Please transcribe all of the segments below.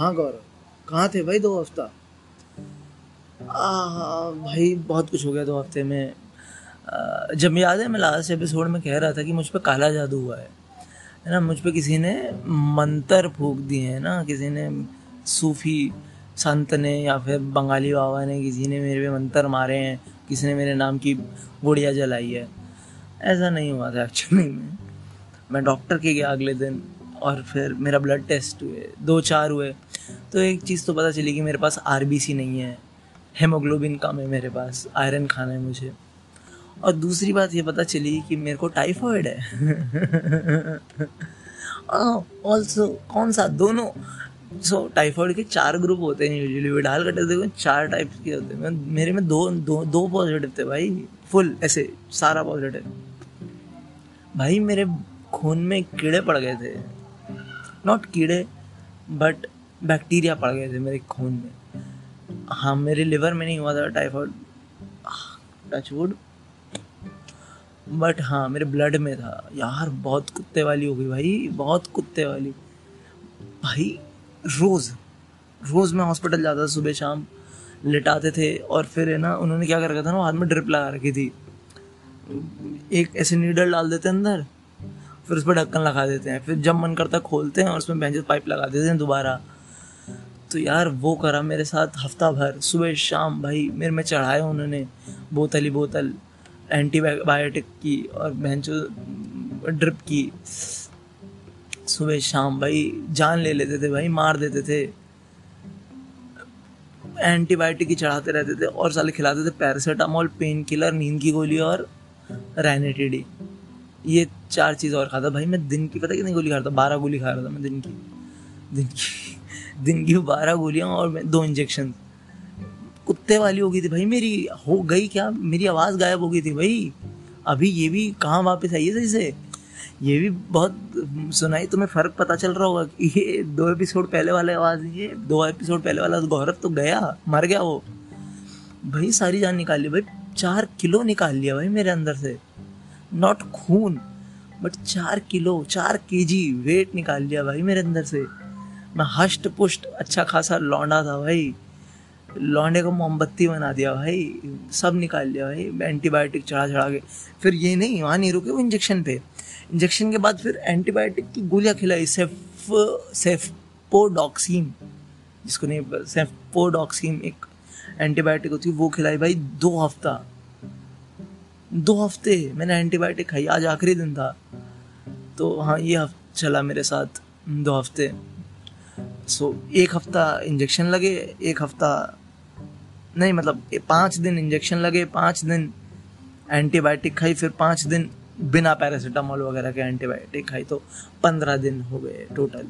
हाँ गौरव? कहाँ थे भाई दो हफ़्ता? भाई बहुत कुछ हो गया दो हफ़्ते में। आ, जब याद है मैं लास्ट एपिसोड में कह रहा था कि मुझ पर काला जादू हुआ है। है ना मुझ पर किसी ने मंत्र फूक दिए हैं ना किसी ने सूफी संत ने या फिर बंगाली बाबा ने किसी ने मेरे पे मंत्र मारे हैं किसी ने मेरे नाम की गुड़िया जलाई है। ऐसा नहीं हुआ था एक्चुअली में। मैं डॉक्टर के गया अगले दिन और फिर मेरा ब्लड टेस्ट हुए दो चार हुए। तो एक चीज़ तो पता चली कि मेरे पास आरबीसी नहीं है। हेमोग्लोबिन कम है मेरे पास। आयरन खाना है मुझे। और दूसरी बात ये पता चली कि मेरे को टाइफॉइड है। ऑल्सो कौन सा? दोनों। सो so, टाइफॉइड के चार ग्रुप होते हैं यूजुअली विडाल का टेस्ट देखो चार टाइप के होते हैं। मेरे में दो दो दो पॉजिटिव थे भाई। फुल ऐसे सारा पॉजिटिव भाई मेरे खून में कीड़े पड़ गए थे। नॉट कीड़े बट बैक्टीरिया पड़ गए थे मेरे खून में। हाँ मेरे लिवर में नहीं हुआ था टाइफॉइड टचवुड बट हाँ मेरे ब्लड में था। यार, बहुत कुत्ते वाली हो गई भाई, बहुत कुत्ते वाली। भाई, रोज़ रोज़ मैं हॉस्पिटल जाता था सुबह शाम, लिटाते थे और फिर है ना, उन्होंने क्या कर रखा था ना, हाथ में ड्रिप लगा रखी थी। एक ऐसे नीडल डाल देते हैं अंदर, फिर उस पर ढक्कन लगा देते हैं। फिर जब मन करता खोलते हैं और उसमें बेंच पाइप लगा देते हैं दोबारा। तो यार वो करा मेरे साथ हफ़्ता भर। सुबह, शाम भाई, मेरे में चढ़ाए उन्होंने बोतल ही बोतल एंटीबायोटिक की और बेंच ड्रिप की। सुबह, शाम भाई, जान ले लेते थे भाई, मार देते थे। एंटीबायोटिक ही चढ़ाते रहते थे और साले खिलाते थे पैरासीटामोल पेन किलर नींद की गोली और रैनेटिडी ये चार चीज़ और खाता भाई, मैं दिन की, पता कितनी गोली खा रहा था बारह गोली खा रहा था मैं दिन की। दिन की। दिन की बारह गोलियाँ और दो इंजेक्शन कुत्ते वाली हो गई थी भाई, मेरी हो गई क्या? मेरी आवाज़ गायब हो गई थी भाई। अभी ये भी कहाँ वापस आई है सही से? ये भी बहुत, सुनाई तुम्हें फ़र्क पता चल रहा होगा कि ये दो एपिसोड पहले वाले आवाज़ ये दो एपिसोड पहले वाला गौरव तो गया, मर गया वो। भाई सारी जान निकाल ली भाई, चार किलो निकाल लिया भाई मेरे अंदर से। नॉट खून बट चार किलो, चार के जी वेट निकाल लिया भाई मेरे अंदर से। मैं हष्ट पुष्ट अच्छा खासा लौंडा था भाई। लौंडे को मोमबत्ती बना दिया भाई, सब निकाल लिया भाई, एंटीबायोटिक चढ़ा चढ़ा के। फिर ये नहीं, वहाँ नहीं रुके, वो इंजेक्शन पे। इंजेक्शन के बाद फिर एंटीबायोटिक की गोलियाँ खिलाई, सेफ़ सेफपोडॉक्सीम जिसको नहीं सेफपोडॉक्सीम एक एंटीबायोटिक होती है, वो खिलाई भाई दो हफ़्ता। दो हफ़्ते मैंने एंटीबायोटिक खाई, आज आखिरी दिन था। तो हाँ ये चला मेरे साथ दो हफ़्ते। सो एक हफ़्ता इंजेक्शन लगे, एक हफ़्ता नहीं मतलब पाँच दिन इंजेक्शन लगे, पाँच दिन एंटीबायोटिक खाई, फिर पाँच दिन बिना पैरासीटामोल वगैरह के एंटीबायोटिक खाई तो पंद्रह दिन हो गए टोटल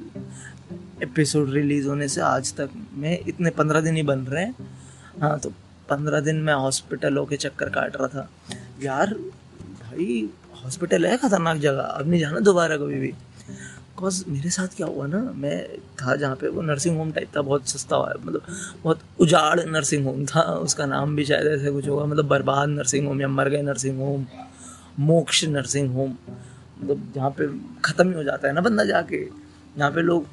एपिसोड रिलीज़ होने से आज तक में इतने पंद्रह दिन ही बन रहे हैं। हाँ तो पंद्रह दिन मैं हॉस्पिटल होके चक्कर काट रहा था। यार, भाई हॉस्पिटल है खतरनाक जगह, अब नहीं जाना दोबारा कभी भी। बिकॉज़ मेरे साथ क्या हुआ ना, मैं था जहाँ पे वो नर्सिंग होम टाइप था, बहुत सस्ता हुआ मतलब बहुत उजाड़ नर्सिंग होम था, उसका नाम भी शायद ऐसे कुछ होगा मतलब बर्बाद नर्सिंग होम या मर गए nursing home Moksha nursing home मतलब जहाँ पे ख़त्म ही हो जाता है ना बंदा जाके, जहाँ पे लोग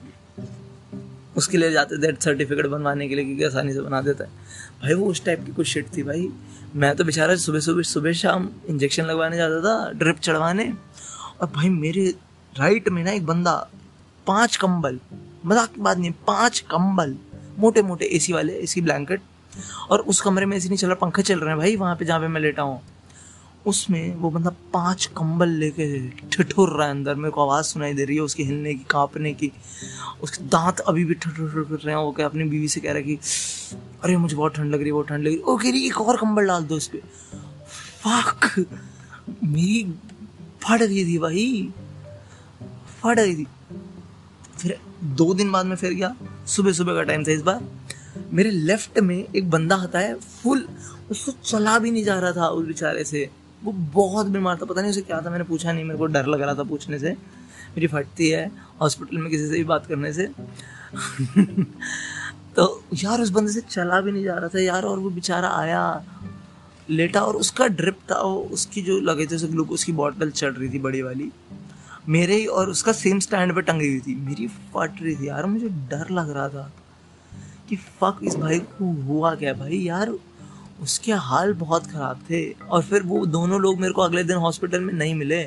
उसके लिए जाते थे सर्टिफिकेट बनवाने के लिए क्योंकि आसानी से बना देता है। भाई वो उस टाइप की कुछ शिट थी भाई। मैं तो बेचारा सुबह सुबह सुबह शाम इंजेक्शन लगवाने जाता था ड्रिप चढ़वाने, और भाई मेरे राइट में ना एक बंदा, पाँच कंबल, मज़ाक की बात नहीं, पाँच कंबल मोटे मोटे एसी वाले एसी ब्लैंकेट और उस कमरे में एसी नहीं चल रहा, पंखे चल रहे हैं भाई, वहाँ पे जहाँ पे मैं लेटा हूँ। उसमें वो बंदा पाँच कंबल लेके ठिठुर रहा है अंदर, मेरे को आवाज़ सुनाई दे रही है उसके हिलने की, कांपने की, उसके दांत अभी भी ठिठुर कर रहे हैं, वो क्या अपनी बीवी से कह रहा है कि, अरे, मुझे बहुत ठंड लग रही है, बहुत ठंड लग रही है। ओ, कह रही एक और कंबल डाल दो इस पर फाक मेरी फट गई थी भाई। फट गई थी। फिर दो दिन बाद में फिर गया सुबह सुबह का टाइम था इस बार। मेरे लेफ़्ट में एक बंदा आता है फुल उसको चला भी नहीं जा रहा था उस बेचारे से। वो बहुत बीमार था, पता नहीं उसे क्या था, मैंने पूछा नहीं, मेरे को डर लग रहा था पूछने से। मेरी फटती है हॉस्पिटल में किसी से भी बात करने से। तो यार उस बंदे से चला भी नहीं जा रहा था यार, और वो बेचारा आया लेटा और उसका ड्रिप था वो उसकी जो लगे थे उसे ग्लूकोज की बॉटल चढ़ रही थी बड़ी वाली। मेरे ही और उसका सेम स्टैंड पे टंगी हुई थी। मेरी फट रही थी यार, मुझे डर लग रहा था कि फक इस भाई को हुआ क्या? भाई यार, उसके हाल बहुत ख़राब थे और फिर वो दोनों लोग मेरे को अगले दिन हॉस्पिटल में नहीं मिले।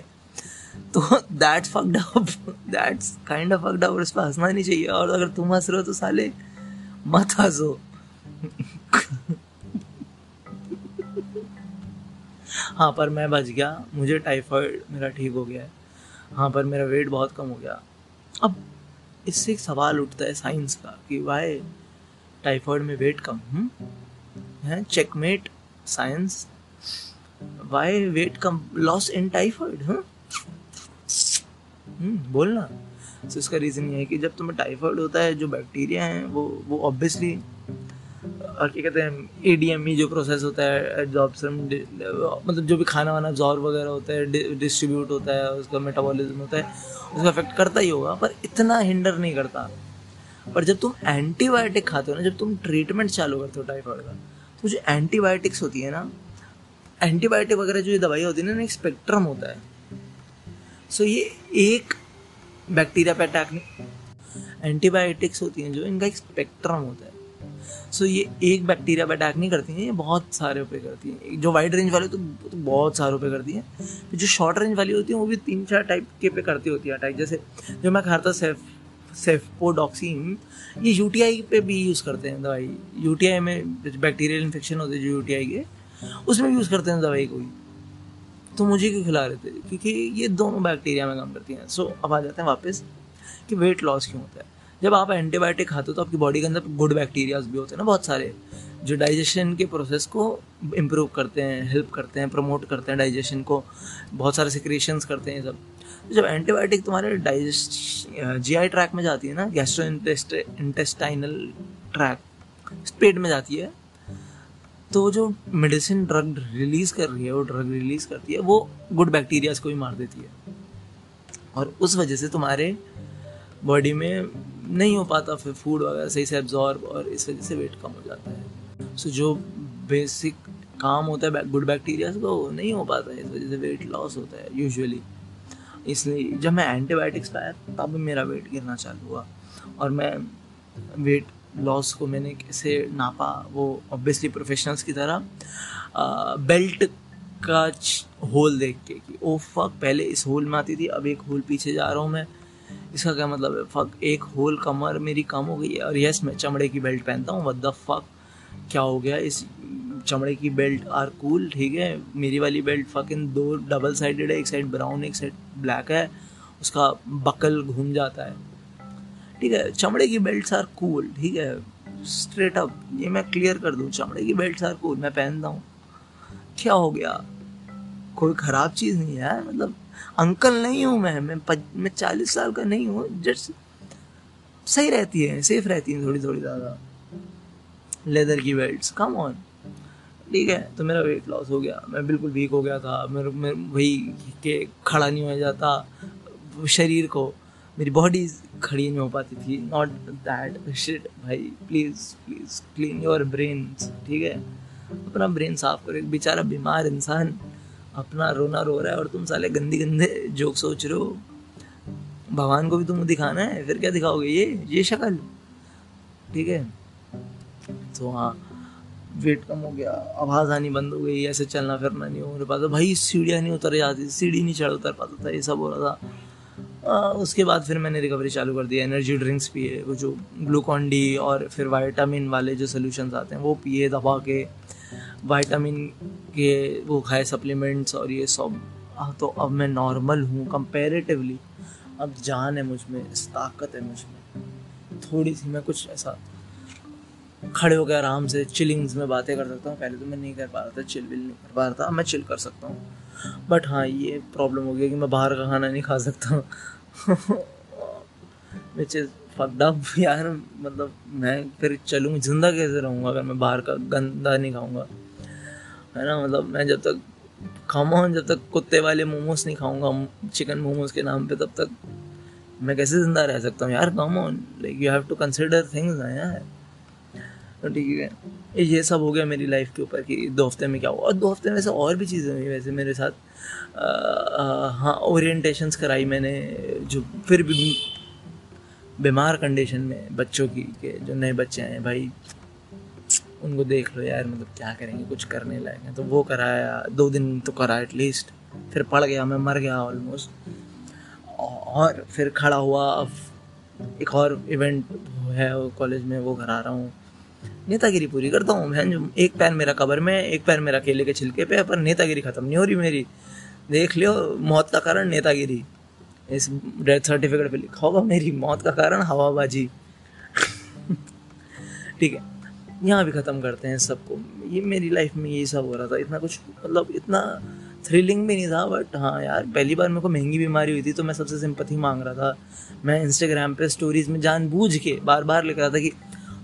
तो that's fucked up that's kind of fucked up और इस पर हंसना नहीं चाहिए और अगर तुम हंस रहे हो तो साले, मत हंसो। हाँ पर मैं बच गया। मुझे टाइफाइड मेरा ठीक हो गया है। हाँ पर मेरा वेट बहुत कम हो गया। अब इससे एक सवाल उठता है साइंस का कि वाई टाइफाइड में वेट कम? है? चेकमेट साइंस वाई वेट कम? लॉस इन टाइफाइड हाँ बोलना। तो इसका रीज़न ये है कि जब तुम्हें टाइफॉइड होता है, जो बैक्टीरिया हैं, वो वो ऑब्वियसली और क्या कहते हैं ए डी एम ई जो प्रोसेस होता है एब्जॉर्बन मतलब जो भी खाना वाना जॉर्ब वगैरह होता है डिस्ट्रीब्यूट होता है, उसका मेटाबॉलिज्म होता है, उसका अफेक्ट करता ही होगा, पर इतना हिंडर नहीं करता। पर जब तुम एंटीबायोटिक खाते हो ना, जब तुम ट्रीटमेंट चालू करते हो टाइफाइड का तो जो एंटीबायोटिक्स होती है ना एंटीबायोटिक वगैरह जो ये दवाई होती है ना, एक स्पेक्ट्रम होता है। सो ये एक बैक्टीरिया पे अटैक नहीं एंटीबायोटिक्स होती हैं जो इनका एक स्पेक्ट्रम होता है। सो ये एक बैक्टीरिया पे अटैक नहीं करती हैं ये बहुत सारे पे करती हैं। जो वाइड रेंज वाले तो, तो बहुत सारों पे करती हैं। जो शॉर्ट रेंज वाली होती हैं वो भी तीन चार टाइप के पे करती होती है अटैक जैसे जो मैं खाता सेफ़ सेफपोडॉक्सिन ये यूटीआई पे भी यूज़ करते हैं दवाई। यूटीआई में बैक्टीरियल इन्फेक्शन होते हैं जो यूटीआई के उसमें भी यूज़ करते हैं दवाई को तो मुझे क्यों खिला रहे थे? क्योंकि ये दोनों बैक्टीरिया में काम करती हैं। सो अब आ जाते हैं वापस कि वेट लॉस क्यों होता है? जब आप एंटीबायोटिक खाते हो तो आपकी बॉडी के अंदर गुड बैक्टीरियाज भी होते हैं ना बहुत सारे, जो डाइजेशन के प्रोसेस को इम्प्रूव करते हैं हेल्प करते हैं प्रमोट करते हैं डाइजेशन को, बहुत सारे सिक्रेशंस करते हैं सब। तो जब एंटीबायोटिक तुम्हारे डाइजेस्ट जी आई ट्रैक में जाती है ना गैस्ट्रो इंटेस्टाइनल ट्रैक पेट में जाती है तो जो मेडिसिन ड्रग रिलीज़ कर रही है, वो ड्रग रिलीज़ करती है, वो गुड बैक्टीरियाज को भी मार देती है। और उस वजह से तुम्हारे बॉडी में नहीं हो पाता फिर फ़ूड वगैरह सही से एब्जॉर्ब और इस वजह से वेट कम हो जाता है। सो so, जो बेसिक काम होता है गुड बैक्टीरिया का वो नहीं हो पाता है इस वजह से वेट लॉस होता है यूजुअली इसलिए जब मैं एंटीबायोटिक्स पाया तब मेरा वेट गिरना चालू हुआ और मैं वेट लॉस को मैंने कैसे नापा वो ऑब्वियसली प्रोफेशनल्स की तरह बेल्ट का होल देख के कि ओ फक पहले इस होल में आती थी अब एक होल पीछे जा रहा हूँ मैं। इसका क्या मतलब है? फक एक होल कमर मेरी कम हो गई है। और यस मैं चमड़े की बेल्ट पहनता हूँ द फक क्या हो गया? इस चमड़े की बेल्ट आर कूल ठीक है? मेरी वाली बेल्ट फक इन दो डबल साइडेड है, एक साइड ब्राउन एक साइड ब्लैक है। उसका बकल घूम जाता है। ठीक है, चमड़े की बेल्ट आर कूल ठीक है? स्ट्रेट अप ये मैं क्लियर कर दूँ, चमड़े की बेल्ट आर कूल मैं पहनता हूँ। क्या हो गया? कोई ख़राब चीज़ नहीं है मतलब अंकल नहीं हूँ मैं मैं पज, मैं चालीस साल का नहीं हूँ जस्ट सही रहती है सेफ़ रहती है थोड़ी थोड़ी ज़्यादा। लेदर की बेल्ट कम ऑन ठीक है तो मेरा वेट लॉस हो गया मैं बिल्कुल वीक हो गया था मेरे मेरे वही के खड़ा नहीं हो जाता शरीर को मेरी बॉडी खड़ी नहीं हो पाती थी नॉट दैट शिट भाई please please clean your brain ठीक है? अपना ब्रेन साफ़ करो एक बेचारा बीमार इंसान अपना रोना रो रहा है और तुम साले गंदी गंदे जोक सोच रहे हो। भगवान को भी तुम दिखाना है फिर क्या दिखाओगे? ये ये शक्ल। ठीक है? तो हाँ वेट कम हो गया। आवाज़ आनी बंद हो गई ऐसे चलना फिरना नहीं हो पाता भाई सीढ़ियाँ नहीं उतर जाती सीढ़ी नहीं चढ़ उतर पाता था ये सब हो रहा था। आ, उसके बाद फिर मैंने रिकवरी चालू कर दी एनर्जी ड्रिंक्स पिए वो जो ग्लूकॉन डी और फिर वाइटामिन वाले जो सोल्यूशन आते हैं वो पिए दबा के। वाइटामिन के वो खाए सप्लीमेंट्स और ये सब। तो अब मैं नॉर्मल हूँ कंपेरेटिवली अब जान है मुझमें, ताकत है मुझमें। थोड़ी सी मैं कुछ ऐसा खड़े होकर आराम से चिलिंग्स में बातें कर सकता हूँ। पहले तो मैं नहीं कर पा रहा था चिल विल नहीं कर पा रहा था। अब मैं चिल कर सकता हूँ। बट हाँ ये प्रॉब्लम हो गया कि मैं बाहर का खाना नहीं खा सकता। विच इज़ अप यार मतलब मैं फिर चलूँ, ज़िंदा कैसे रहूँगा अगर मैं बाहर का गंदा नहीं खाऊँगा? है ना मतलब मैं जब तक खाऊँ जब तक कुत्ते वाले मोमोज नहीं खाऊँगा चिकन मोमोज के नाम पे, तब तक मैं कैसे ज़िंदा रह सकता हूँ? यार come on like you have to consider things ना यार। तो ठीक है, ये सब हो गया मेरी लाइफ के ऊपर कि दो हफ़्ते में क्या हुआ? और दो हफ़्ते में वैसे और भी चीज़ें हुई, वैसे मेरे साथ हाँ ओरिएंटेशंस कराई मैंने, जो फिर भी बीमार कंडीशन में बच्चों की, के जो नए बच्चे हैं, भाई, उनको देख लो यार मतलब क्या करेंगे, कुछ करने लायक है। तो वो कराया, दो दिन तो करा एटलीस्ट फिर पड़ गया, मैं मर गया ऑलमोस्ट और फिर खड़ा हुआ एक और इवेंट है कॉलेज में, वो करा रहा हूँ। नेतागिरी पूरी करता हूँ, बहन। जो एक पैर मेरा कबर में, एक पैर मेरा केले के छिलके पे पर नेतागिरी खत्म नहीं हो रही मेरी। देख लियो, मौत का कारण नेतागिरी। इस डेथ सर्टिफिकेट पे लिखा होगा मेरी मौत का कारण हवाबाजी। ठीक है यहाँ भी ख़त्म करते हैं सबको। ये मेरी लाइफ में यही सब हो रहा था इतना कुछ मतलब इतना थ्रिलिंग भी नहीं था बट हाँ यार पहली बार मेरे को महँगी बीमारी हुई थी तो मैं सबसे सिंपथी मांग रहा था। मैं इंस्टाग्राम पे स्टोरीज में जानबूझ के बार बार लिख रहा था कि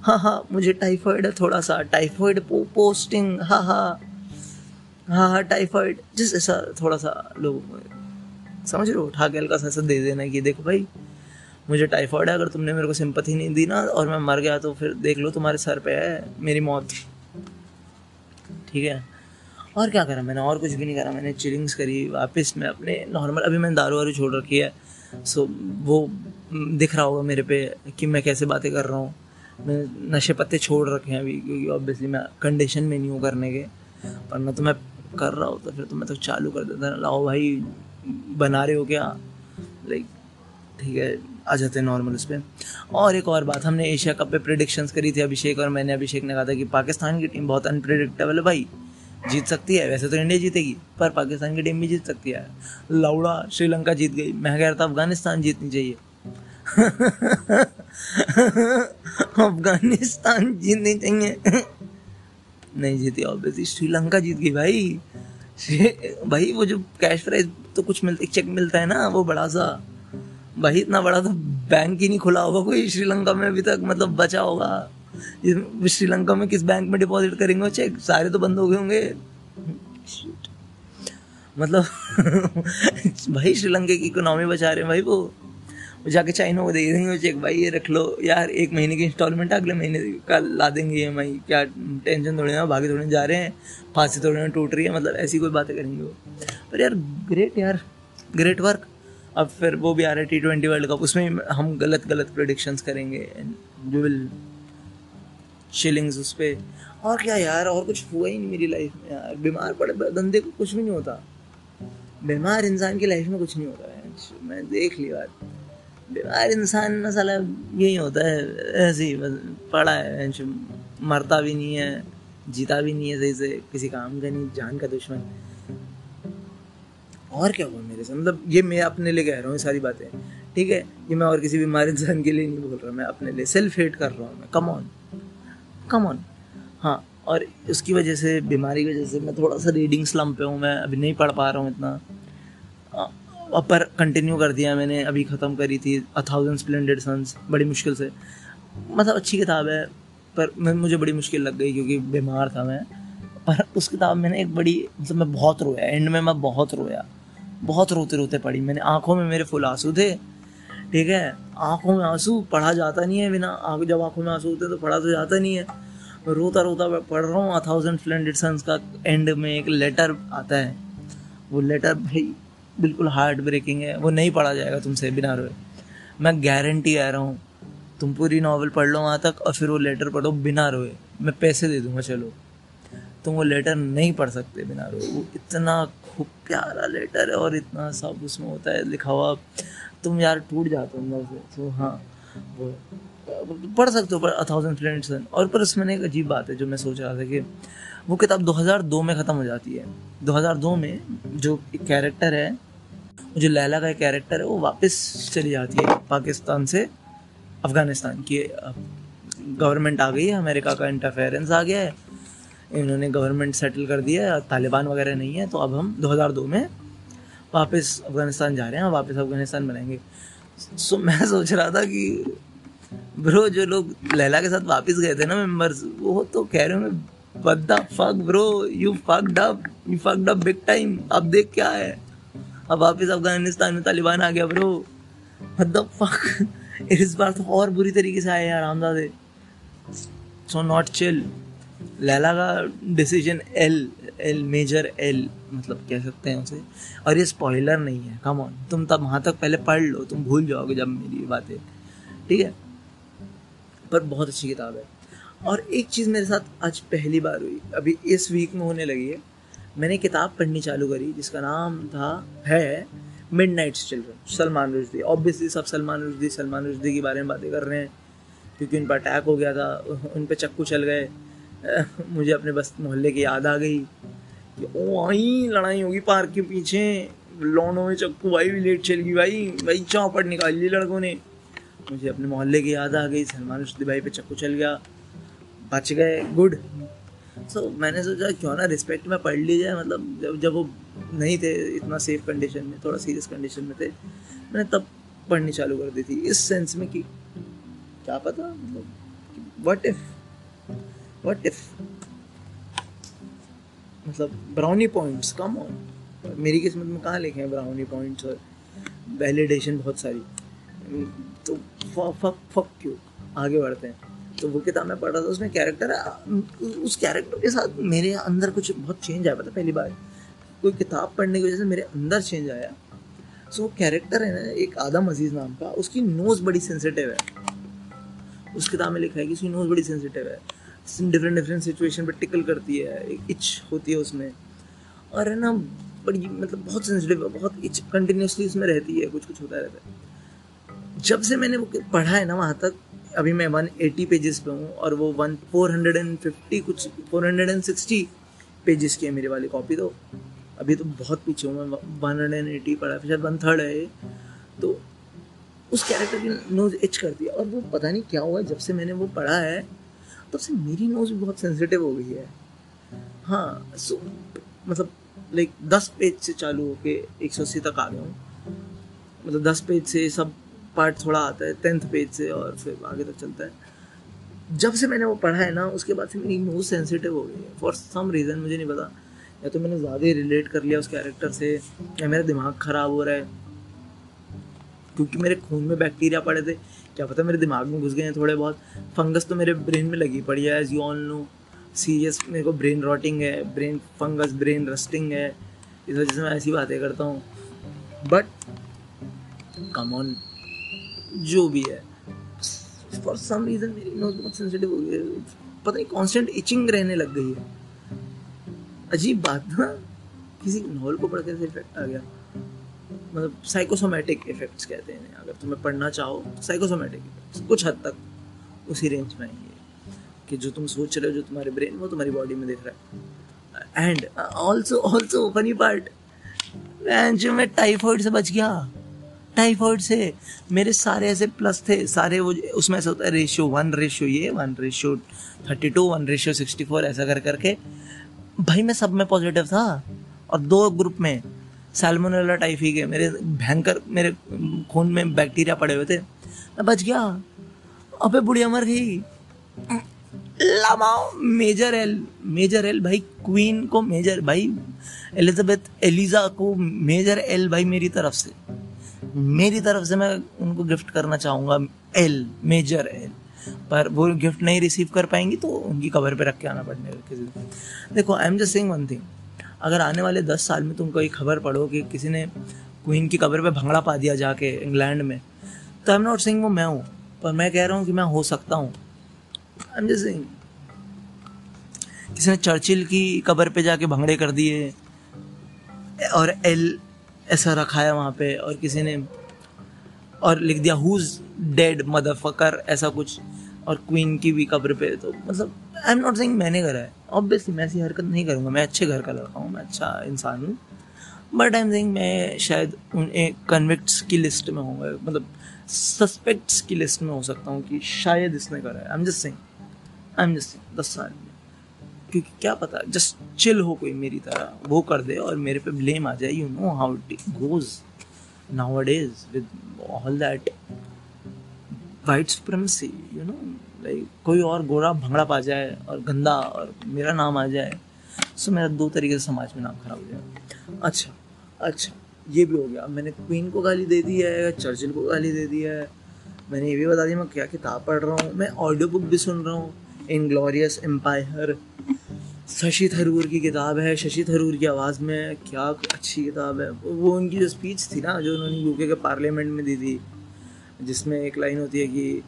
हाँ हाँ मुझे टाइफॉइड है थोड़ा सा टाइफाइड पो, पोस्टिंग हाँ हाँ। हाँ हाँ टाइफाइड जिस ऐसा थोड़ा सा लोग समझ रहे हो? उठा के हल्का सा दे देना कि देखो भाई, मुझे टाइफॉइड है, अगर तुमने मेरे को सिंपथी नहीं दी ना और मैं मर गया तो फिर देख लो तुम्हारे सर पे है, मेरी मौत। ठीक है? और क्या करा मैंने? और कुछ भी नहीं करा। मैंने चिलिंग्स करी, वापस मैं अपने नॉर्मल अभी मैंने दारू वारू छोड़ रखी है। सो वो दिख रहा होगा मेरे पे कि मैं कैसे बातें कर रहा हूँ। मैं नशे पत्ते छोड़ रखे हैं अभी, क्योंकि ऑब्वियसली मैं कंडीशन में नहीं हूँ करने के। वरना तो मैं कर रहा हूँ तो फिर तो मैं तो चालू कर देता। लाओ भाई बना रहे हो क्या? लाइक ठीक है, आ जाते हैं नॉर्मल उस पर और एक और बात, हमने एशिया कप पे प्रिडिक्शंस करी थी अभिषेक और मैंने अभिषेक ने कहा था कि पाकिस्तान की टीम बहुत अनप्रिडिक्टेबल है भाई, जीत सकती है। वैसे तो इंडिया जीतेगी, पर पाकिस्तान की टीम भी जीत सकती है। लौड़ा श्रीलंका जीत गई, मैं कह रहा था अफ़गानिस्तान जीतनी चाहिए। अफ़गानिस्तान जीतनी चाहिए। नहीं जीती ऑब्वियसली श्रीलंका जीत गई भाई। भाई, वो जो कैश प्राइज तो कुछ मिलता चेक मिलता है ना, वो बड़ा सा। भाई, इतना बड़ा तो बैंक ही नहीं खुला होगा कोई, श्रीलंका में अभी तक मतलब बचा होगा। श्रीलंका में किस बैंक में डिपॉजिट करेंगे चेक सारे तो बंद हो गए होंगे। मतलब भाई, श्रीलंका की इकोनॉमी बचा रहे हैं भाई वो वो। जाके चाइना को दे देंगे चेक भाई ये रख लो, यार, एक महीने की इंस्टॉलमेंट अगले महीने का ला देंगे ई e क्या टेंशन थोड़ी ना भागे थोड़ी जा रहे हैं, फांसी थोड़ी ना टूट रही है मतलब ऐसी कोई बातें करेंगे वो। पर यार ग्रेट यार ग्रेट वर्क अब फिर वो भी आ रहा है टी ट्वेंटी वर्ल्ड कप उसमें हम गलत गलत प्रोडिक्शंस करेंगे यू विल शिलिंग्स उस पर और क्या यार, और कुछ हुआ ही नहीं मेरी लाइफ में यार, बीमार पड़े धंधे को कुछ भी नहीं होता। बीमार इंसान की लाइफ में कुछ नहीं होता है मैं देख लिया। यार बीमार इंसान ना साला यही होता है, ऐसे ही पड़ा है मरता भी नहीं है, जीता भी नहीं है सही से, किसी काम का नहीं, जान का दुश्मन। और क्या हुआ मेरे से? मतलब ये मैं अपने लिए कह रहा हूँ सारी बातें। ठीक है? ये मैं और किसी बीमार इंसान के लिए नहीं बोल रहा, मैं अपने लिए सेल्फ हेट कर रहा हूँ मैं। कम ऑन कम ऑन हाँ और उसकी वजह से, बीमारी की वजह से मैं थोड़ा सा रीडिंग स्लम पे हूँ, मैं अभी नहीं पढ़ पा रहा हूँ इतना। पर कंटिन्यू कर दिया मैंने, अभी ख़त्म करी थी अ थाउज़ेंड स्प्लेंडेड सन्स बड़ी मुश्किल से। मतलब अच्छी किताब है, पर मैं, मुझे बड़ी मुश्किल लग गई क्योंकि बीमार था मैं। पर उस किताब में एक बड़ी मतलब मैं बहुत रोया एंड में मैं बहुत रोया। बहुत रोते रोते पढ़ी मैंने। आँखों में मेरे फुल आँसू थे, ठीक है? आँखों में आँसू पढ़ा जाता नहीं है बिना आँख, जब आँखों में आँसू होते हैं तो पढ़ा तो जाता नहीं है। रोता रोता पढ़ रहा हूँ थाउज़ेंड स्प्लेंडेड सन्स का एंड में एक लेटर आता है। वो लेटर भाई बिल्कुल हार्ट ब्रेकिंग है, वो नहीं पढ़ा जाएगा तुमसे बिना रोए। मैं गारंटी आ रहा हूँ, तुम पूरी नावल पढ़ लो वहाँ तक और फिर वो लेटर पढ़ो बिना रोए। मैं पैसे दे दूँगा, चलो। तुम वो लेटर नहीं पढ़ सकते बिना रोए। वो इतना खूब प्यारा लेटर है और इतना सब उसमें होता है लिखा हुआ तुम यार टूट जाते हो अंदर से। तो हाँ वो, पढ़ सकते हो, पर थाउज़ेंड फ्रेंड्स और पर उसमें एक अजीब बात है जो मैं सोच रहा था कि वो किताब 2002 में ख़त्म हो जाती है। 2002 में जो एक कैरेक्टर है जो लैला का एक कैरेक्टर है, वो वापस चली जाती है पाकिस्तान से अफ़गानिस्तान की गवर्नमेंट आ गई है, अमेरिका का इंटरफेरेंस आ गया है। इन्होंने गवर्नमेंट सेटल कर दिया है, तालिबान वगैरह नहीं है तो अब हम 2002 में वापस अफ़गानिस्तान जा रहे हैं वापस अफ़गानिस्तान बनाएँगे। सो मैं सोच रहा था कि ब्रो जो लोग लैला के साथ वापस गए थे ना मेंबर्स वो तो कह रहे होंगे What the fuck bro, you fucked up, you fucked up big time. अब देख क्या है? अब वापस अफ़गानिस्तान में तालिबान आ गया ब्रो What the fuck? इस बार तो और बुरी तरीके से आए यार आमदादे. सो नॉट चिल लैला का decision L L major L मतलब कह सकते हैं उसे. और ये स्पॉइलर नहीं है कम ऑन तुम तब वहाँ तक पहले पढ़ लो, तुम भूल जाओगे जब मेरी बातें. ठीक है? पर बहुत अच्छी किताब है. और एक चीज़ मेरे साथ आज पहली बार हुई। अभी इस वीक में होने लगी है। मैंने किताब पढ़नी चालू करी, जिसका नाम था है midnight's children Salman Rushdie. Obviously सब सलमान रुश्दी सलमान रुश्दी के बारे में बातें कर रहे हैं, क्योंकि उन पर अटैक हो गया था, उन पर चक्कू चल गए। मुझे अपने बस मोहल्ले की याद आ गई कि वहीं लड़ाई होगी पार्क के पीछे। लौनों में चक्कू, भाई भी लेट चल गई भाई। भाई चौपट निकाल ली लड़कों ने। मुझे अपने मोहल्ले की याद आ गई। सलमान रुश्दी भाई पे चक्कू चल गया। बच गए गुड सो so, मैंने सोचा क्यों ना रिस्पेक्ट में पढ़ ली जाए मतलब जब जब वो नहीं थे इतना सेफ़ कंडीशन में थोड़ा सीरियस कंडीशन में थे मैंने तब पढ़नी चालू कर दी थी। इस सेंस में कि क्या पता मतलब वट इफ़ वट इफ़ मतलब ब्राउनी पॉइंट्स कम ऑन मेरी किस्मत में कहाँ लिखे हैं ब्राउनी पॉइंट्स और वैलिडेशन बहुत सारी। तो फक फक क्यों आगे बढ़ते हैं। तो वो किताब मैं पढ़ रहा था, उसमें कैरेक्टर उस कैरेक्टर के साथ मेरे अंदर कुछ बहुत चेंज आया, पता पहली बार। कोई किताब पढ़ने की वजह से मेरे अंदर चेंज आया। सो वो कैरेक्टर है ना, एक आदम अज़ीज़ नाम का, उसकी नोज़ बड़ी सेंसिटिव है। उस किताब में लिखा है कि उसकी नोज़ बड़ी सेंसिटिव है। डिफरेंट डिफरेंट सिचुएशन पर टिकल करती है, एक इच होती है उसमें। और है ना, बड़ी मतलब बहुत सेंसिटिव है, बहुत इच कंटिन्यूसली उसमें रहती है कुछ कुछ होता रहता है। जब से मैंने वो पढ़ा है ना वहाँ तक अभी मैं वन एटी पेजेस पे हूँ और वो one four hundred and fifty कुछ four hundred and sixty pages की है मेरी वाली कॉपी तो। अभी तो बहुत पीछे हूँ मैं वन हंड्रेड एंड एटी पढ़ा फिर शायद वन थर्ड है तो उस कैरेक्टर की नोज़ इच करती है और वो पता नहीं क्या हुआ, जब से मैंने वो पढ़ा है, तब से मेरी नोज़ भी बहुत सेंसिटिव हो गई है। हाँ सो मतलब लाइक दस पेज से चालू होके एक सौ अस्सी तक आ गया हूँ। मतलब दस पेज से सब पार्ट थोड़ा आता है टेंथ पेज से और फिर आगे तक चलता है। जब से मैंने वो पढ़ा है ना, उसके बाद से मेरी नोज़ सेंसिटिव हो गई है। फॉर सम रीज़न मुझे नहीं पता। या तो मैंने ज़्यादा ही रिलेट कर लिया उस कैरेक्टर से, या मेरा दिमाग ख़राब हो रहा है। क्योंकि मेरे खून में बैक्टीरिया पड़े थे। क्या पता मेरे दिमाग में घुस गए हैं थोड़े बहुत। फंगस तो मेरे ब्रेन में लगी पड़ी है as you all know serious मेरे को ब्रेन रॉटिंग है ब्रेन फंगस ब्रेन रस्टिंग है। इस वजह से मैं ऐसी बातें करता हूँ। बट कम ऑन जो भी है। फॉर सम रीज़न मेरी नोज़ बहुत सेंसिटिव हो गई है। पता नहीं कांस्टेंट इचिंग रहने लग गई है। अजीब बात ना। किसी नॉवल को पढ़कर इफ़ेक्ट आ गया। मतलब साइकोसोमेटिक इफेक्ट्स कहते हैं अगर तुम्हें पढ़ना चाहो साइकोसोमेटिक इफेक्ट्स कुछ हद तक उसी रेंज में आएँगे कि जो तुम सोच रहे हो, जो तुम्हारे ब्रेन वो तुम्हारी बॉडी में दिख रहा है। And also also funny part मैं टाइफॉइड से बच गया। टाइफॉइड से मेरे सारे ऐसे प्लस थे, सारे वो उसमें ऐसा होता है रेशियो वन रेशियो ये one ratio thirty two one ratio sixty four ऐसा कर करके। भाई मैं सब में पॉजिटिव था और दो ग्रुप में सैलमोनेला टाइफी के, मेरे भयंकर, मेरे खून में बैक्टीरिया पड़े हुए थे। मैं बच गया। अबे बुढ़िया मर गई। LMAO major L major L भाई क्वीन को मेजर भाई एलिजाबेथ एलिजा को मेजर एल भाई मेरी तरफ़ से। मेरी तरफ़ से मैं उनको गिफ्ट करना चाहूँगा एल मेजर एल पर वो गिफ्ट नहीं रिसीव कर पाएँगी तो उनकी कवर पे रख के आना पड़ने किसी देखो I am just saying one thing अगर आने वाले दस साल में तुम कोई खबर पढ़ो कि किसी ने क्वीन की कबर पे भंगड़ा पा दिया जाके इंग्लैंड में तो आई एम नॉट सेइंग वो मैं हूँ, पर मैं कह रहा हूँ कि मैं हो सकता हूँ। आई एम जस्ट सेइंग किसी ने चर्चिल की कबर पे जाके भंगड़े कर दिए, और एल ऐसा रखा है वहाँ पे और किसी ने और लिख दिया हुज डेड मदर ऐसा कुछ। और क्वीन की भी कब्र पे तो मतलब आई एम नॉट सेइंग मैंने करा है। ऑब्वियसली मैं ऐसी हरकत नहीं करूँगा। मैं अच्छे घर का लड़का हूँ, मैं अच्छा इंसान हूँ। बट आई एम सेइंग मैं शायद उन कन्विक्ट्स की लिस्ट में होंगे मतलब सस्पेक्ट्स की लिस्ट में हो सकता हूँ कि शायद इसने करा है। I am just saying I am just saying दस साल में क्योंकि क्या पता जस्ट चिल हो कोई मेरी तरह। वो कर दे और मेरे पे ब्लेम आ जाए you know how it goes nowadays with all that white supremacy you know like कोई और गोरा भंगड़ा पा जाए और गंदा और मेरा नाम आ जाए सो मेरा दो तरीके से समाज में नाम खराब हो जाए। अच्छा अच्छा ये भी हो गया। मैंने क्वीन को गाली दे दी है चर्चिल को गाली दे दी है। मैंने ये भी बता दिया, मैं क्या किताब पढ़ रहा हूँ, मैं ऑडियो बुक भी सुन रहा हूँ inglorious empire Shashi Tharoor की किताब है, शशि थरूर की आवाज़ में क्या अच्छी किताब है। वो उनकी जो स्पीच थी ना, जो उन्होंने यूके के पार्लियामेंट में दी थी, जिसमें एक लाइन होती है कि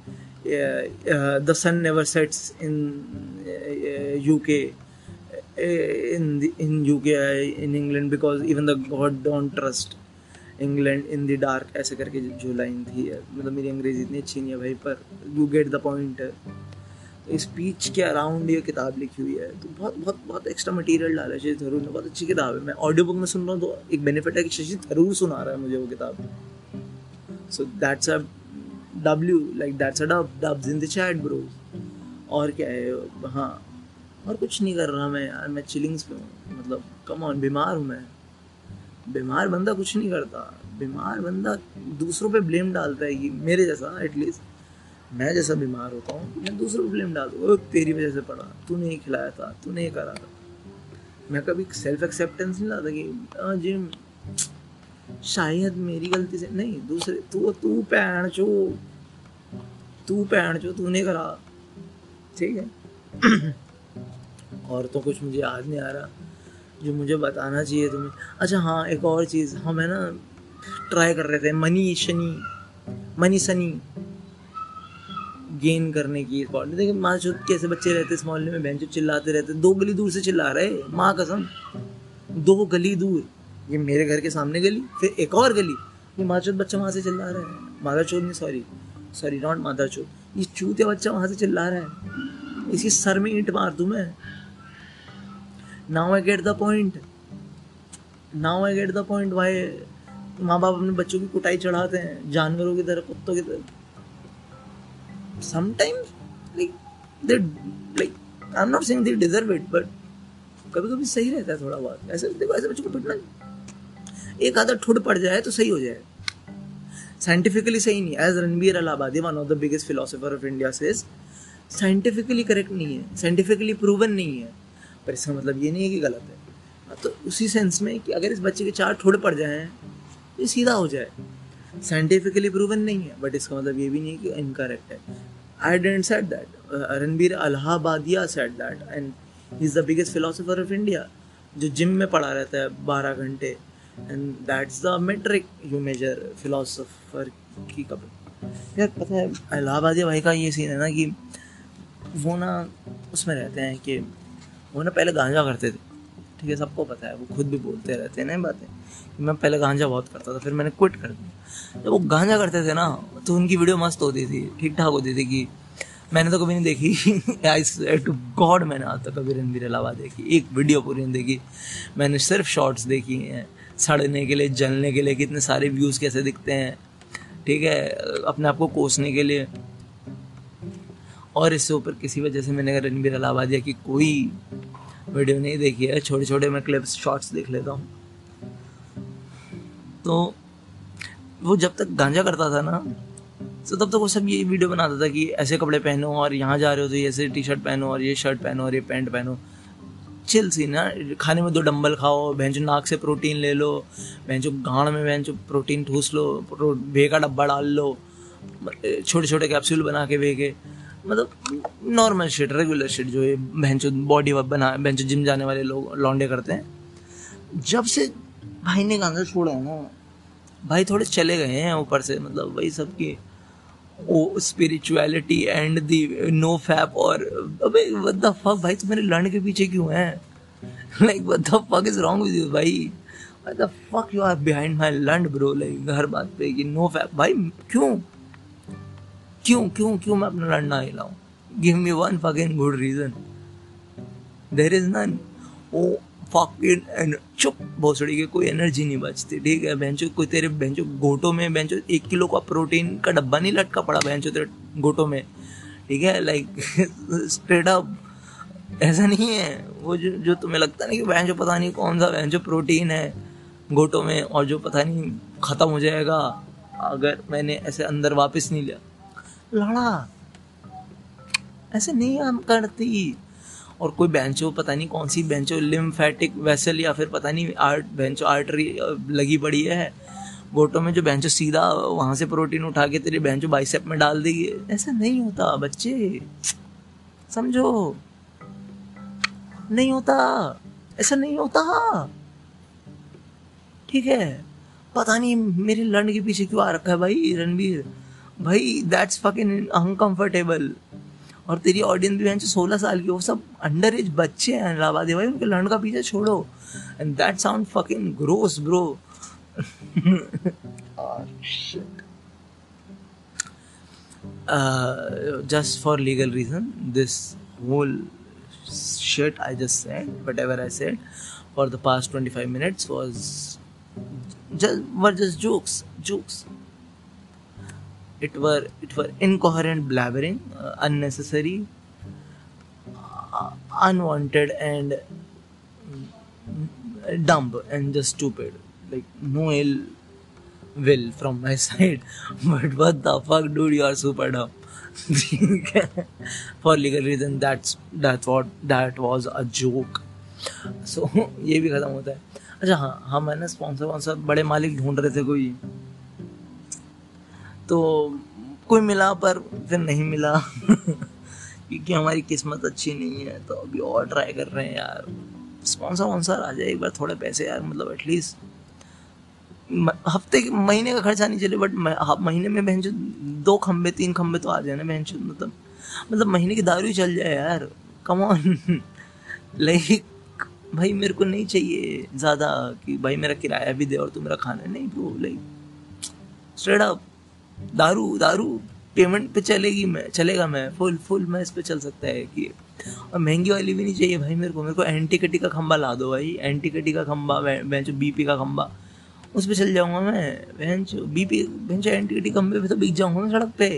the sun never sets in UK in in UK in England because even the god don't trust England in the dark ऐसे करके जो लाइन थी। मतलब मेरी अंग्रेज़ी इतनी अच्छी नहीं है भाई, पर you get the point speech के अराउंड ये किताब लिखी हुई है तो बहुत बहुत बहुत एक्स्ट्रा मटेरियल डाला है शशि थरूर ने, बहुत अच्छी किताब है। मैं ऑडियो बुक में सुन रहा हूँ तो एक बेनिफिट है कि शशि थरूर सुना रहा है मुझे वो किताब। So that's a W like that's a dub in the chat bro और क्या है हाँ और कुछ नहीं कर रहा मैं यार, मैं चिलिंग्स पे हूँ। मतलब कम ऑन बीमार हूँ मैं। बीमार बंदा कुछ नहीं करता। बीमार बंदा दूसरों पे ब्लेम डालता है कि मेरे जैसा एटलीस्ट मैं जैसा बीमार होता हूँ, मैं दूसरों पे ब्लेम डाल दूँ तेरी वजह से पड़ा तूने ही खिलाया था, तूने ही करा था। मैं कभी सेल्फ एक्सेप्टेंस नहीं लाता कि जिम शायद मेरी गलती से नहीं, दूसरे, तू तू पैण चो, तू पैण चो, तूने करा। ठीक है? और तो कुछ मुझे याद नहीं आ रहा, जो मुझे बताना चाहिए तुम्हें। अच्छा हाँ एक और चीज़। हम, है ना ट्राई कर रहे थे, मनी शनी, मनी सनी। गेन करने की स्पॉट देखिए, माँ चुत कैसे बच्चे रहते इस मोहल्ले में, बहन चिल्लाते रहते दो गली दूर से चिल्ला रहे माँ कसम, दो गली दूर। ये मेरे घर के सामने गली, फिर एक और गली। ये माँ चुत बच्चा वहाँ से चिल्ला रहा है। मादा चोर नहीं सॉरी सॉरी नॉट मादा चोर ये चूतिया बच्चा वहाँ से चिल्ला रहा है। इसकी सर में ईंट मार दूँ मैं? Now I get the point now I get the point why माँ बाप अपने बच्चों की कुटाई चढ़ाते हैं, जानवरों की तरह, कुत्तों की तरह। Sometimes like they like I'm not saying they deserve it but कभी कभी सही रहता है थोड़ा बहुत। ऐसे देखो ऐसे बच्चों को पिटना एक आधा ठुड पड़ जाए तो सही हो जाए। साइंटिफिकली सही नहीं as Ranbir Allahabadi one of the biggest philosopher of India says scientifically correct नहीं है। साइंटिफिकली प्रूवन नहीं है. पर इसका मतलब ये नहीं है कि गलत है। हाँ, तो उसी सेंस में कि अगर इस बच्चे के चार ठुड पड़ जाए ये सीधा हो जाए। साइंटिफिकली प्रूवन नहीं है बट इसका मतलब ये भी नहीं कि इनकरेक्ट है। I didn't said that Ranbir Allahabadia said that and is the biggest philosopher of India जो जिम में पढ़ा रहता है बारह घंटे and that's the metric you measure philosopher की कब। यार, पता है, अलाहाबादिया भाई का ये सीन है ना कि वो ना उसमें रहते हैं कि वो ना पहले गांजा करते थे, ठीक है, सबको पता है, वो खुद भी बोलते रहते हैं ना बातें। मैं पहले गांजा बहुत करता था, फिर मैंने क्विट कर दिया। जब वो गांजा करते थे ना तो उनकी वीडियो मस्त होती थी ठीक ठाक होती थी कि मैंने तो कभी नहीं देखी। आई टू गॉड मैंने आज तक कभी रणबीर अलावा देखी। एक वीडियो पूरी नहीं देखी। मैंने सिर्फ़ शॉर्ट्स देखी हैं, सड़ने के लिए, जलने के लिए, कितने सारे व्यूज़ कैसे दिखते हैं, ठीक है, अपने आप को कोसने के लिए। और इससे ऊपर किसी वजह से मैंने रणबीर अलावा दिया कि कोई वीडियो नहीं देखी है। छोटे छोटे मैं क्लिप्स शॉर्ट्स देख लेता हूँ। तो वो जब तक गांजा करता था ना तो तब तक वो सब ये वीडियो बनाता था कि ऐसे कपड़े पहनो और यहाँ जा रहे हो तो ऐसे टी शर्ट पहनो और ये शर्ट पहनो और ये पैंट पहनो। चिल सी ना, खाने में दो डंबल खाओ भैंचो नाक से प्रोटीन ले लो भैंचो गाँड में भैंचो प्रोटीन ठूस लो भे का डब्बा डाल लो छोटे छोटे कैप्सूल बना के भे के। मतलब नॉर्मल शिट रेगुलर शिट जो है भैंचो बॉडी बना भैंचो जिम जाने वाले लोग लौंडे करते हैं। जब से भाई ने गांजा छोड़ा है ना भाई थोड़े चले गए हैं ऊपर से मतलब वही सबकी ओ spirituality and the no fap और, अबे द फक भाई तुम मेरे लड़ने के पीछे क्यों है? Like the fuck is wrong with you भाई? The fuck you are behind my लंड bro like हर बात पे कि नो फैप भाई, क्यों? क्यों क्यों क्यों मैं अपना लड़ना हिलाऊं? Give me one fucking good reason there is none oh fucking चुप भोसड़ी के कोई एनर्जी नहीं बचती, ठीक है? बेंचो कोई तेरे बेंचो गोटो में बेंचो एक किलो का प्रोटीन का डब्बा नहीं लटका पड़ा बेंचो तेरे गोटो में, ठीक है? लाइक स्ट्रेट अप ऐसा नहीं है। वो जो जो तुम्हें लगता नहीं कि बेंचो पता नहीं कौन सा बेंचो प्रोटीन है गोटो में, और जो पता नहीं ख़त्म हो जाएगा, अगर मैंने ऐसे अंदर वापस नहीं लिया। लड़ा, ऐसे नहीं हम करती। और कोई बेंचो पता नहीं कौन सी बेंचो लिम्फेटिक वेसल या फिर पता नहीं आर्ट बेंचो आर्टरी लगी पड़ी है गोटो में जो बेंचो सीधा वहाँ से प्रोटीन उठा के तेरे बेंचो बाइसेप में डाल देगी। ऐसा नहीं होता बच्चे। समझो। नहीं होता। ऐसा नहीं होता। ठीक है। पता नहीं मेरे लड़ने के पीछे क्यों आ रखा है भाई रणबीर। भाई दैट्स फकिंग अनकंफर्टेबल और तेरी ऑडियंस भी है सोलह साल की वो सब अंडर एज बच्चे हैं इलाहाबादी भाई उनके लंड का पीछे छोड़ो and that sound fucking gross bro just for legal reason this whole shit i just said whatever i said for the past 25 minutes was just were just jokes jokes it were it were incoherent blabbering uh, unnecessary uh, unwanted and mm, dumb and just stupid like no ill will from my side but what the fuck dude you are super dumb for legal reason that's that's what that was a joke so ये भी खत्म होता है अच्छा हाँ हाँ मैंने sponsor वॉन्सर बड़े मालिक ढूंढ रहे थे कोई तो कोई मिला पर फिर नहीं मिला। क्योंकि हमारी किस्मत अच्छी नहीं है तो अभी और ट्राई कर रहे हैं यार। स्पॉन्सर वॉन्सर आ जाए एक बार थोड़े पैसे यार मतलब एटलीस्ट हफ़्ते महीने का खर्चा नहीं चले बट महीने में बहन दो खंबे तीन खंबे तो आ जाए ना बहन मतलब मतलब महीने की दारू चल जाए यार। कम ऑन लाइक भाई मेरे को नहीं चाहिए ज़्यादा कि भाई मेरा किराया भी दे और तू मेरा खाना, नहीं ब्रो लाइक स्ट्रेट अप दारू दारू पेमेंट पे चलेगी मैं, चलेगा मैं फुल फुल मैं इस पे चल सकता है कि और महँगी वाली भी नहीं चाहिए भाई मेरे को मेरे को एंटी कटी का खंबा ला दो भाई एंटी कटी का मैं जो बीपी का खंबा, उस पर चल जाऊँगा मैं, बहन चो बीपी बहन चो एंटी कटी खंबे पे तो बिक जाऊँगा मैं सड़क पे।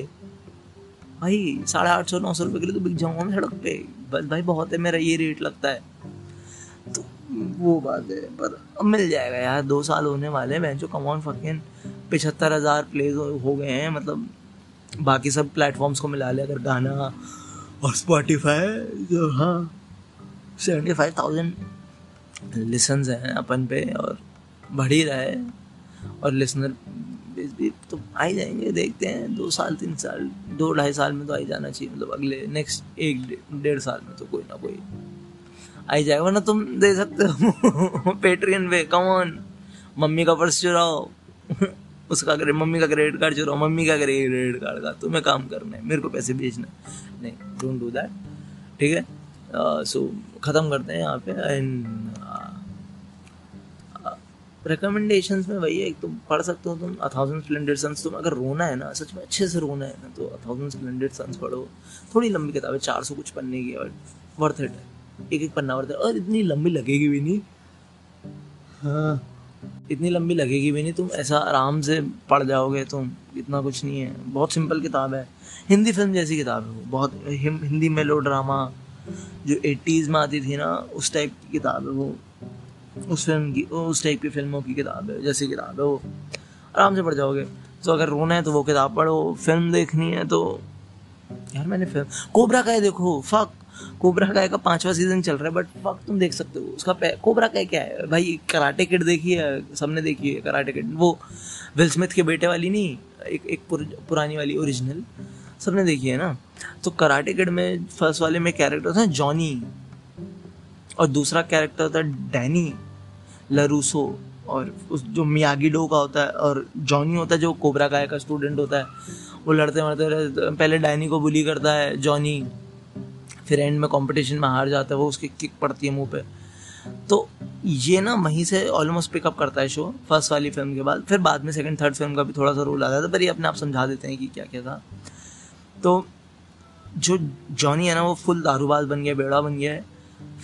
भाई साढ़े आठ सौ, नौ सौ रुपये के लिए तो बिक जाऊँगा मैं सड़क पे। बस भाई बहुत है, मेरा ये रेट लगता है। तो वो बात है, पर अब मिल जाएगा यार, दो साल होने वाले हैं जो कमॉन फकिन पिछहत्तर हज़ार प्लेज हो गए हैं मतलब बाकी सब प्लेटफॉर्म्स को मिला लिया अगर गाना और स्पॉटिफाई जो हाँ सेवेंटी फाइव थाउज़ेंड लिसन्स हैं अपन पे और बढ़ ही रहा है। और लिसनर भी तो आ ही जाएँगे, देखते हैं, दो साल, तीन साल, दो ढाई साल में तो आ ही जाना चाहिए मतलब अगले नेक्स्ट एक, डेढ़ साल में तो कोई ना कोई आ ही जाएगा, वरना तुम दे सकते हो। पेट्रियन पे कमॉन मम्मी का पर्स चुराओ। उसका करे मम्मी का क्रेडिट कार्ड चुराओ मम्मी का करे क्रेडिट कार्ड का तुम्हें काम करना है मेरे को पैसे भेजना। नहीं डोंट डू दैट ठीक है? सो ख़त्म करते हैं यहाँ पे एंड रिकमेंडेशंस में वही है, एक तुम पढ़ सकते हो तुम अ थाउज़ेंड स्प्लेंडेड सन्स तुम अगर रोना है ना, सच में अच्छे से रोना है ना तो अ थाउज़ेंड स्प्लेंडेड सन्स पढ़ो। थोड़ी लंबी किताब है चार सौ कुछ पन्ने की, और वर्थ इट है। एक एक पन्ना वर्थ है, और इतनी लंबी लगेगी भी नहीं। हाँ। इतनी लंबी लगेगी भी नहीं, तुम ऐसा आराम से पढ़ जाओगे, तुम इतना कुछ नहीं है। बहुत सिंपल किताब है। हिंदी फ़िल्म जैसी किताब है वो। बहुत हिंदी मेलो ड्रामा जो एट्टीज़ में आती थी ना, उस टाइप की किताब है वो। उस फ़िल्म की, उस टाइप की फ़िल्मों की किताब है, जैसी किताब है वो। आराम से पढ़ जाओगे। तो अगर रोना है तो वो किताब पढ़ो। फ़िल्म देखनी है तो यार मैंने फ़िल्म कोबरा का है देखो फक कोबरा का का पांचवा सीज़न चल रहा है बट वक्त तुम देख सकते हो। उसका कोबरा का क्या है? भाई कराटे किड देखी है सबने देखी है कराटे किड वो विल स्मिथ के बेटे वाली नहीं एक एक पुर, पुरानी वाली ओरिजिनल सबने देखी है ना? तो कराटे किड में फ़र्स्ट वाले में कैरेक्टर था जॉनी और दूसरा कैरेक्टर है डैनी लरूसो और उस जो मियागी डो का होता है और जॉनी होता है जो कोबरा काय का स्टूडेंट होता है। वो लड़ते मरते पहले डैनी को बुली करता है जॉनी फिर एंड में कंपटीशन में हार जाता है, वो उसकी किक पड़ती है मुँह पे। तो ये ना वहीं से ऑलमोस्ट पिकअप करता है शो फ़र्स्ट वाली फ़िल्म के बाद। फिर बाद में सेकंड थर्ड फ़िल्म का भी थोड़ा सा रोल आता था पर ये अपने आप समझा देते हैं कि क्या क्या था। तो जो जॉनी है ना, वो फुल दारूबाज बन गया, बेड़ा बन गया है।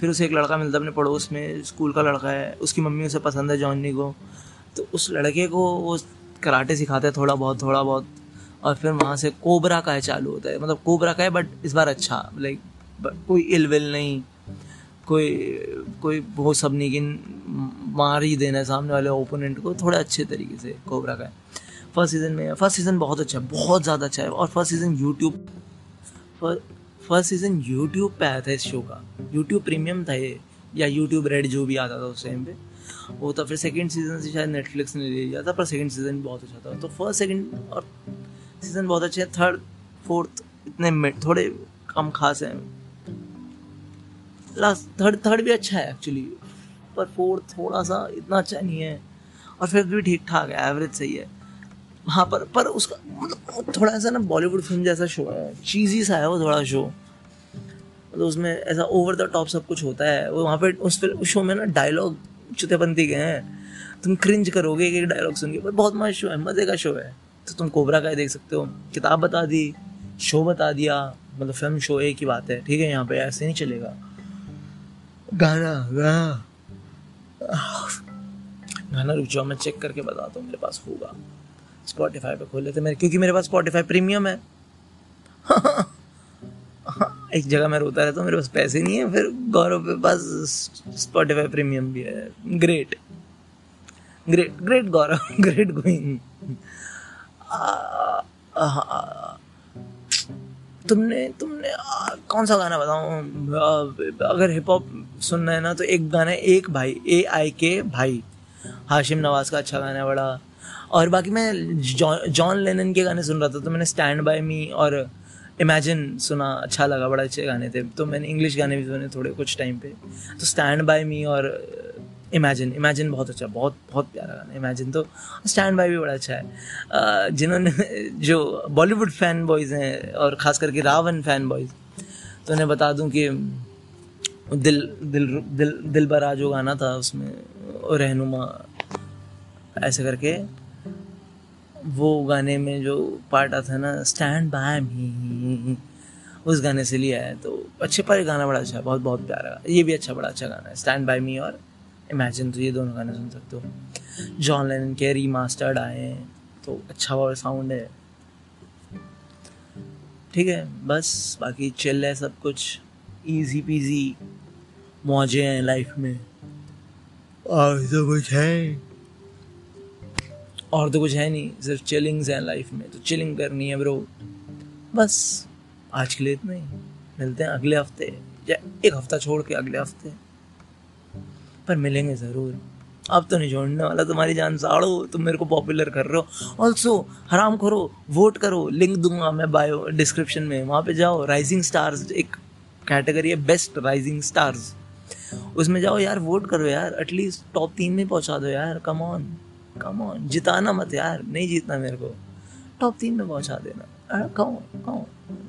फिर उसे एक लड़का मिलता है अपने पड़ोस में, स्कूल का लड़का है, उसकी मम्मी उसे पसंद है जॉनी को। तो उस लड़के को वो कराटे सिखाते हैं थोड़ा बहुत थोड़ा बहुत। और फिर वहाँ से कोबरा का है चालू होता है। मतलब कोबरा का है बट इस बार अच्छा लाइक कोई इल विल नहीं, कोई कोई वो सब नहीं कि मार ही देना है सामने वाले ओपोनेंट को, थोड़ा अच्छे तरीके से कोबरा का फ़र्स्ट सीज़न में फ़र्स्ट सीज़न बहुत अच्छा है, बहुत ज़्यादा अच्छा है, और first season YouTube first season YouTube पे आया था इस शो का। यूट्यूब प्रीमियम था ये, या यूट्यूब रेड जो भी आता था उस टाइम पे। वो था, फिर सेकंड सीज़न से शायद नेटफ्लिक्स ने ले लिया था, पर सेकंड सीज़न बहुत अच्छा था। तो फ़र्स्ट सेकंड और सीज़न बहुत अच्छे हैं थर्ड फोर्थ इतने थोड़े कम खास हैं। लास्ट थर्ड थर्ड भी अच्छा है एक्चुअली पर फोर्थ थोड़ा सा इतना अच्छा नहीं है. और फिर भी ठीक ठाक है एवरेज सही है. हाँ पर पर उसका मतलब थोड़ा सा ना बॉलीवुड फ़िल्म जैसा शो है. चीज़ी सा है वो थोड़ा शो मतलब उसमें ऐसा ओवर द टॉप सब कुछ होता है. वो वहाँ पे उस फ़िल्म, उस शो में ना डायलॉग चुतेपंथी के हैं. तुम क्रिंज करोगे एक डायलॉग सुन के, पर बहुत मस्त शो है, मज़े का शो है. तो तुम कोबरा का देख सकते हो. किताब बता दी शो बता दिया. मतलब फ़िल्म शो एक ही बात है. ठीक है, यहाँ पे ऐसे नहीं चलेगा. गाना गाना। गाना रुक जाओ मैं चेक करके बताता हूँ मेरे पास होगा। स्पॉटिफाई पे खोल लेते मेरे क्योंकि मेरे पास स्पॉटिफाई प्रीमियम है। एक जगह मैं रोता रहता हूँ मेरे पास पैसे नहीं है फिर गौरव के पास स्पॉटिफाई प्रीमियम भी है। Great great great Gaurav great going तुमने तुमने आ, कौन सा गाना बताऊँ? अगर हिप हॉप सुनना है ना तो एक गाना है, एक भाई ए आई के भाई। हाशिम नवाज़ का अच्छा गाना है बड़ा। और बाकी मैं जॉन लेनन के गाने सुन रहा था तो मैंने स्टैंड बाय मी और इमेजिन सुना अच्छा लगा, बड़ा अच्छे गाने थे। तो मैंने इंग्लिश गाने भी सुने थोड़े कुछ टाइम पे। तो स्टैंड बाय मी और इमेजिन इमेजिन बहुत अच्छा बहुत बहुत प्यारा गाना इमेजिन तो। स्टैंड बाय भी बड़ा अच्छा है। जिन्होंने, जो बॉलीवुड फ़ैन बॉयज़ हैं और ख़ास करके रावण फ़ैन बॉयज़ तो उन्हें बता दूँ कि दिल दिल दिल दिल बरा जो गाना था उसमें रहनुमा, ऐसे करके। वो गाने में जो पार्ट आता है ना स्टैंड बाय मी उस गाने से लिया है तो अच्छे पर गाना बड़ा अच्छा बहुत बहुत प्यारा। ये भी अच्छा बड़ा अच्छा गाना है स्टैंड बाय मी और इमेजिन तो ये दोनों गाने सुन सकते हो। जॉन लेन के रीमास्टर्ड आए हैं तो अच्छा और साउंड है। ठीक है, बस, बाकी चिल है सब कुछ। इजी पीजी मौजे हैं लाइफ में। और तो कुछ है और तो कुछ है नहीं, सिर्फ़ चिलिंग्स हैं लाइफ में तो चिलिंग करनी है ब्रो बस, आज के लिए इतना ही। मिलते हैं अगले हफ़्ते, या एक हफ़्ता छोड़ के अगले हफ़्ते। पर मिलेंगे ज़रूर। अब तो नहीं छोड़ने वाला तुम्हारी जान, साड़ो, तुम मेरे को पॉपुलर कर रहे हो। ऑल्सो हराम करो वोट करो। लिंक दूँगा मैं बायो डिस्क्रिप्शन में। वहाँ पे जाओ राइजिंग स्टार्स एक कैटेगरी है बेस्ट राइजिंग स्टार्स। उसमें जाओ यार, वोट करो यार एटलीस्ट टॉप तीन में पहुँचा दो यार कम ऑन कम ऑन जिताना मत यार, नहीं जीतना मेरे को। टॉप तीन में पहुँचा देना। कहो कहो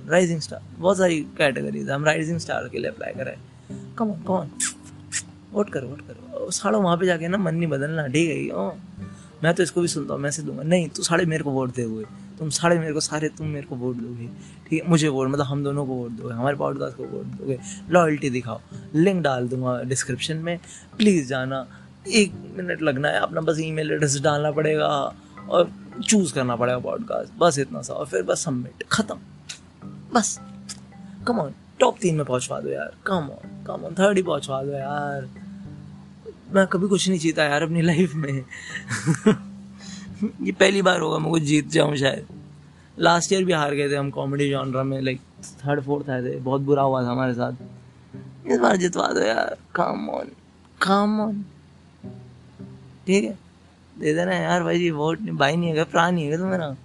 राइजिंग स्टार बहुत सारी कैटेगरीज हम राइजिंग स्टार के लिए अप्लाई करें come on come on vote करो वोट करो। साढ़े वहाँ पे जाके ना मन नहीं बदलना, ठीक है? ओ, मैं तो इसको भी सुनता हूँ मैसेज दूँगा, नहीं, तू साढ़े मेरे को वोट दे हुए तुम साढ़े मेरे को, सारे तुम मेरे को वोट दोगे। ठीक है? मुझे वोट मतलब हम दोनों को वोट दोगे, हमारे पॉडकास्ट को वोट दोगे। लॉयल्टी दिखाओ। लिंक डाल दूँगा डिस्क्रिप्शन में। प्लीज़ जाना। एक मिनट लगना है, अपना बस ईमेल एड्रेस डालना पड़ेगा और चूज़ करना पड़ेगा पॉडकास्ट बस इतना सा, और फिर बस सबमिट ख़त्म। बस। कम ऑन टॉप तीन में पहुंचवा दो यार। Come on come on third ही पहुंचवा दो यार। मैं कभी कुछ नहीं जीता यार अपनी लाइफ में। ये पहली बार होगा, मैं कुछ जीत जाऊँ शायद। लास्ट ईयर भी हार गए थे हम कॉमेडी जॉनरा में लाइक थर्ड फोर्थ आए थे। बहुत बुरा हुआ था हमारे साथ। इस बार जितवा दो यार। काम ऑन काम ऑन ठीक है? दे देना यार भाई जी वोट नहीं, भाई नहीं है, प्राण नहीं है तुम्हारा?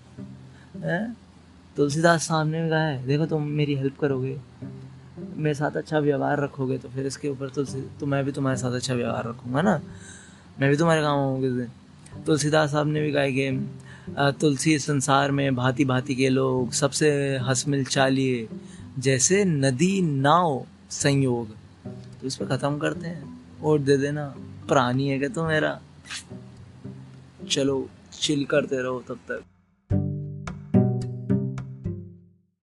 तुलसीदास सामने में कहा है, देखो तुम मेरी हेल्प करोगे। मेरे साथ अच्छा व्यवहार रखोगे तो फिर इसके ऊपर तुलसी तो मैं भी तुम्हारे साथ अच्छा व्यवहार रखूँगा ना? मैं भी तुम्हारे काम आऊँगी तुलसीदास साहब ने भी कहा कि तुलसी संसार में भांति भांति के लोग सबसे हसमिल चालिए, जैसे नदी नाव संयोग। तो इस पर ख़त्म करते हैं। और दे देना, प्राणी है क्या तो मेरा? चलो चिल करते रहो तब तक।